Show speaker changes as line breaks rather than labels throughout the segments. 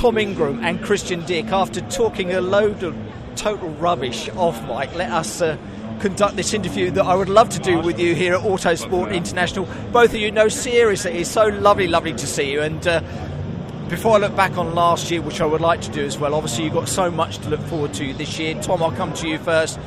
Tom Ingram and Christian Dick, after talking a load of total rubbish off mic, let us. Uh, conduct this interview that I would love to do with you here at Autosport International. Both of you know seriously, it's so lovely, lovely to see you. And uh, before I look back on last year, which I would like to do as well, obviously you've got so much to look forward to this year. Tom, I'll come to you first.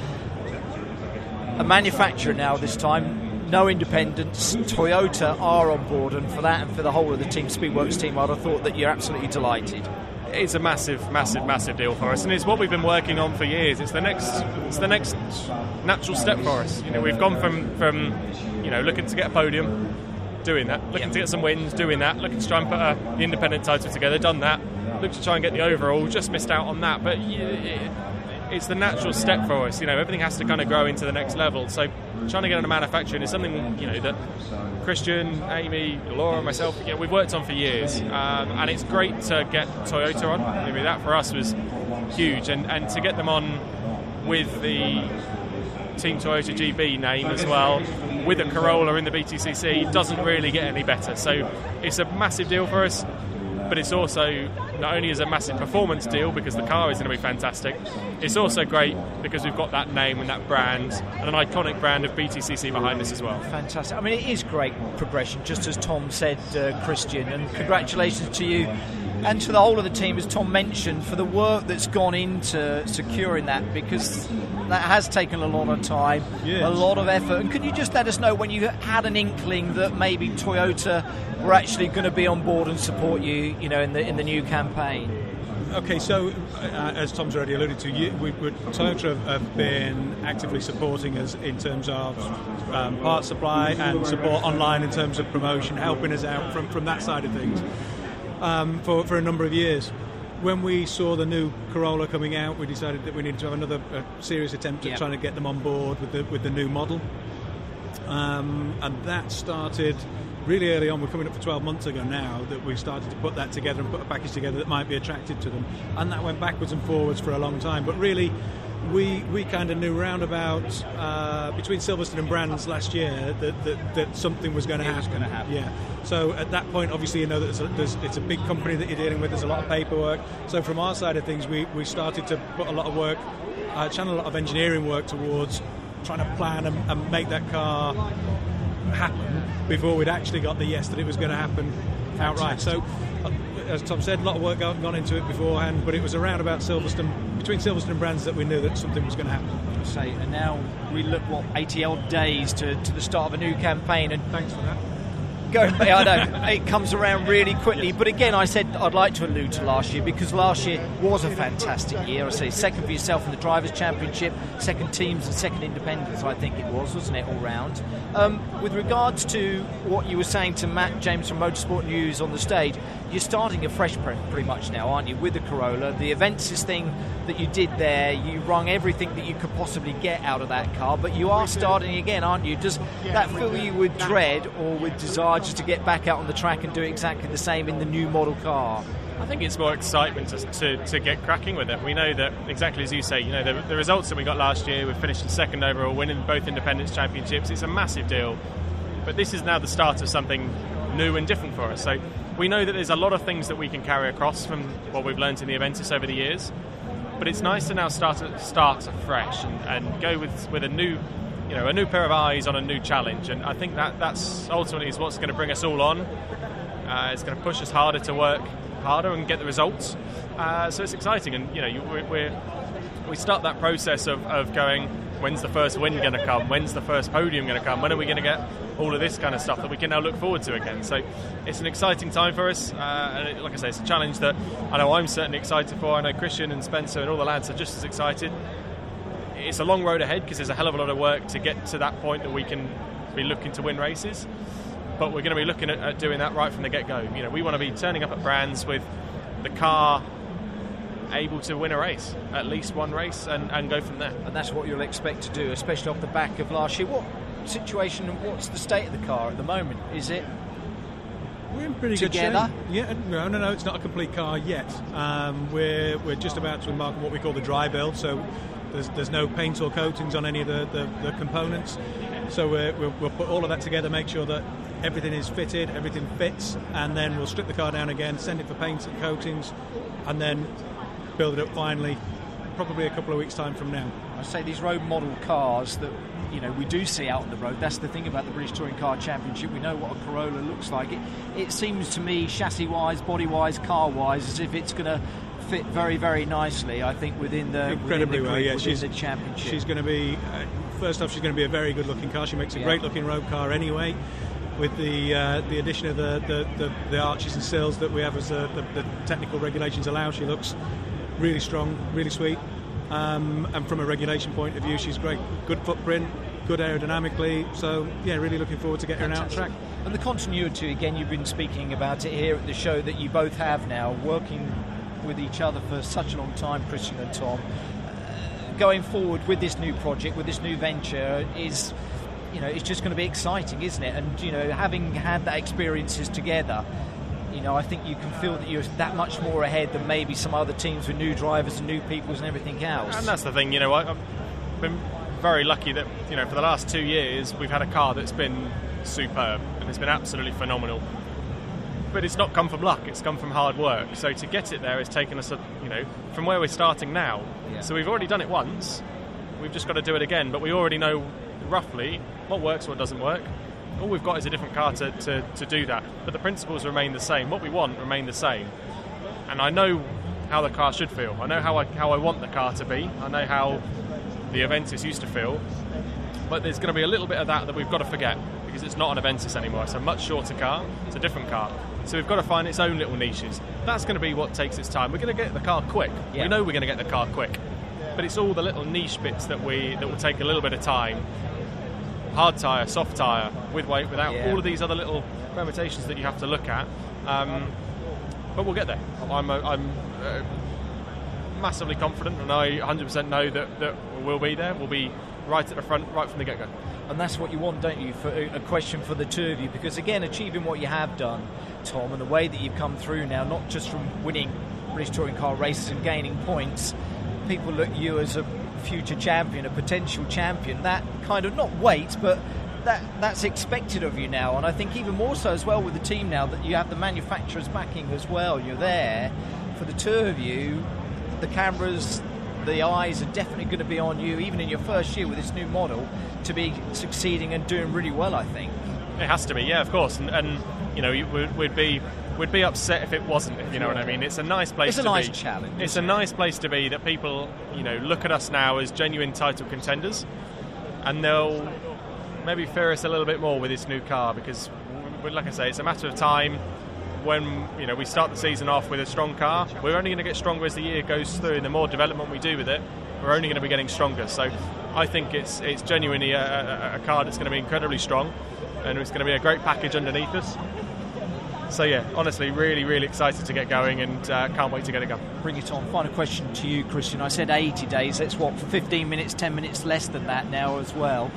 A manufacturer now this time, no independents. Toyota are on board, and for that and for the whole of the Team Speedworks team, I'd have thought that you're absolutely delighted
it's a massive, massive, massive deal for us, and it's what we've been working on for years. It's the next, it's the next natural step for us. You know, we've gone from from you know looking to get a podium, doing that, looking to get some wins, doing that, looking to try and put a, the independent title together, done that, looked to try and get the overall, just missed out on that, but. It's the natural step for us. You know, everything has to kind of grow into the next level. So, trying to get into manufacturing is something you know that Christian, Amy, Laura, myself, you know, we've worked on for years, um, and it's great to get Toyota on. I mean, that for us was huge, and, and to get them on with the Team Toyota GB name as well, with a Corolla in the BTCC, doesn't really get any better. So it's a massive deal for us but it's also not only is a massive performance deal because the car is going to be fantastic, it's also great because we've got that name and that brand and an iconic brand of BTCC behind this as well.
Fantastic. I mean, it is great progression, just as Tom said, uh, Christian, and congratulations to you and to the whole of the team, as Tom mentioned, for the work that's gone into securing that because that has taken a lot of time, yes. a lot of effort. And can you just let us know when you had an inkling that maybe Toyota were actually going to be on board and support you, you know, in the in the new campaign?
Okay, so uh, as Tom's already alluded to, you, we, we, Toyota have been actively supporting us in terms of um, part supply and support online in terms of promotion, helping us out from, from that side of things um, for, for a number of years. When we saw the new Corolla coming out, we decided that we needed to have another uh, serious attempt at yep. trying to get them on board with the, with the new model. Um, and that started really early on. We're coming up for 12 months ago now that we started to put that together and put a package together that might be attractive to them. And that went backwards and forwards for a long time. But really, we we kind of knew roundabout uh, between Silverstone and Brands last year that, that, that something was going to happen.
Going to happen.
Yeah. So at that point, obviously, you know that there's a, there's, it's a big company that you're dealing with. There's a lot of paperwork. So from our side of things, we, we started to put a lot of work, uh, channel a lot of engineering work towards trying to plan and, and make that car happen before we'd actually got the yes that it was going to happen outright. So as Tom said, a lot of work gone, gone into it beforehand, but it was around about Silverstone, between Silverstone and Brands, that we knew that something was going to happen.
Say, and now we look what 80 odd days to, to the start of a new campaign, and
thanks for that
going. I know it comes around really quickly. But again, I said I'd like to allude to last year because last year was a fantastic year. I say second for yourself in the drivers' championship, second teams and second independents. I think it was, wasn't it, all round? Um, with regards to what you were saying to Matt James from Motorsport News on the stage, you're starting afresh pretty much now, aren't you? With the Corolla, the Avensis thing that you did there, you wrung everything that you could possibly get out of that car. But you are starting again, aren't you? Does that fill you with dread or with desire? Just to get back out on the track and do exactly the same in the new model car?
I think it's more excitement to, to, to, get cracking with it. We know that exactly as you say, you know the, the results that we got last year. We finished in second overall, winning both Independence Championships. It's a massive deal, but this is now the start of something new and different for us. So we know that there's a lot of things that we can carry across from what we've learned in the Avensis over the years. But it's nice to now start start afresh and, and go with with a new you know, a new pair of eyes on a new challenge. And I think that that's ultimately is what's going to bring us all on. Uh, it's going to push us harder to work harder and get the results. Uh, so it's exciting, and you know, you, we're, we start that process of, of going. When's the first win going to come? When's the first podium going to come? When are we going to get all of this kind of stuff that we can now look forward to again? So it's an exciting time for us, uh, and it, like I say, it's a challenge that I know I'm certainly excited for. I know Christian and Spencer and all the lads are just as excited it's a long road ahead because there's a hell of a lot of work to get to that point that we can be looking to win races. But we're going to be looking at, at doing that right from the get go. You know, we want to be turning up at brands with the car able to win a race, at least one race, and, and go from there.
And that's what you'll expect to do, especially off the back of last year. What situation and what's the state of the car at the moment? Is it
we're in pretty
together?
good shape. Yeah, no, no, no. It's not a complete car yet. Um, we're we're just about to embark on what we call the dry build. So there's, there's no paint or coatings on any of the, the, the components. So we'll, we'll put all of that together, make sure that everything is fitted, everything fits, and then we'll strip the car down again, send it for paints and coatings, and then build it up finally, probably a couple of weeks' time from now.
I say these road model cars that you know we do see out on the road. That's the thing about the British Touring Car Championship. We know what a Corolla looks like. It, it seems to me, chassis-wise, body-wise, car-wise, as if it's going to fit very, very nicely. I think within the
incredibly
within the
well. Yeah, she's
the championship.
She's going to be uh, first off. She's going to be a very good-looking car. She makes a
Yeah.
great-looking road car anyway. With the uh, the addition of the, the, the, the arches and sills that we have as uh, the, the technical regulations allow, she looks really strong, really sweet. Um, and from a regulation point of view, she's great. Good footprint, good aerodynamically. So yeah, really looking forward to getting her out track.
And the continuity, again, you've been speaking about it here at the show that you both have now, working with each other for such a long time, Christian and Tom. Uh, going forward with this new project, with this new venture, is you know it's just going to be exciting, isn't it? And you know, having had that experiences together. You know, I think you can feel that you're that much more ahead than maybe some other teams with new drivers and new peoples and everything else.
And that's the thing, you know, I, I've been very lucky that, you know, for the last two years we've had a car that's been superb and it's been absolutely phenomenal. But it's not come from luck, it's come from hard work. So to get it there has taken us, a, you know, from where we're starting now.
Yeah.
So we've already done it once, we've just got to do it again, but we already know roughly what works, what doesn't work. All we've got is a different car to, to, to do that. But the principles remain the same. What we want remain the same. And I know how the car should feel. I know how I, how I want the car to be. I know how the Avensis used to feel. But there's going to be a little bit of that that we've got to forget because it's not an Avensis anymore. It's a much shorter car. It's a different car. So we've got to find its own little niches. That's going to be what takes its time. We're going to get the car quick.
Yeah.
We know we're going to get the car quick. But it's all the little niche bits that we that will take a little bit of time. Hard tyre, soft tyre, with weight, without
Yeah.
all of these other little permutations that you have to look at. Um, but we'll get there. I'm, uh, I'm uh, massively confident, and I 100% know that, that we'll be there. We'll be right at the front, right from the get go.
And that's what you want, don't you? For a question for the two of you, because again, achieving what you have done, Tom, and the way that you've come through now, not just from winning British touring car races and gaining points, people look at you as a future champion, a potential champion. That kind of not weight, but that that's expected of you now. And I think even more so as well with the team now that you have the manufacturers backing as well. You're there for the two of you. The cameras, the eyes are definitely going to be on you, even in your first year with this new model, to be succeeding and doing really well. I think.
It has to be, yeah, of course. And, and you know, we'd, we'd be we'd be upset if it wasn't. If you know what I mean. It's a nice place.
It's a
to
nice
be.
challenge,
It's a nice place to be. That people, you know, look at us now as genuine title contenders, and they'll maybe fear us a little bit more with this new car because, like I say, it's a matter of time. When you know we start the season off with a strong car, we're only going to get stronger as the year goes through, and the more development we do with it, we're only going to be getting stronger. So, I think it's it's genuinely a, a, a car that's going to be incredibly strong, and it's going to be a great package underneath us. So yeah, honestly, really, really excited to get going, and uh, can't wait to get it going.
Bring it on. Final question to you, Christian. I said 80 days. That's what, 15 minutes, 10 minutes less than that now as well.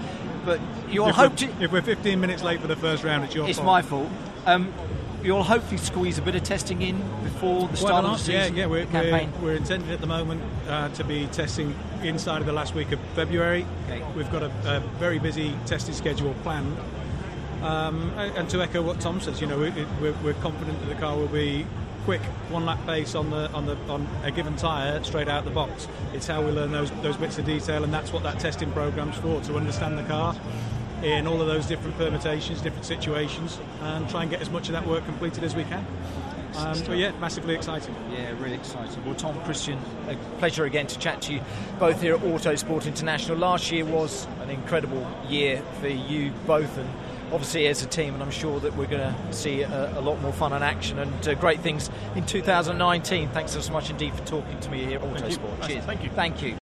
But you'll
If
hope
we're,
to.
if we're 15 minutes late for the first round, it's your
It's
fault.
my fault. Um, you'll hopefully squeeze a bit of testing in before the start of the season.
Yeah, yeah, we're, we're, we're intended at the moment uh, to be testing inside of the last week of February.
Okay.
We've got a, a very busy testing schedule planned. Um, and to echo what Tom says, you know, we're, we're confident that the car will be quick, one lap pace on the on the on a given tyre straight out of the box. It's how we learn those those bits of detail, and that's what that testing program's for to understand the car in all of those different permutations, different situations, and try and get as much of that work completed as we can. Um, but yeah, massively exciting.
Yeah, really exciting. Well, Tom Christian, a pleasure again to chat to you both here at Autosport International. Last year was an incredible year for you both, and obviously as a team. And I'm sure that we're going to see a, a lot more fun and action and uh, great things in 2019. Thanks so much indeed for talking to me here at
Thank.
Autosport. Cheers.
Thank you.
Thank you.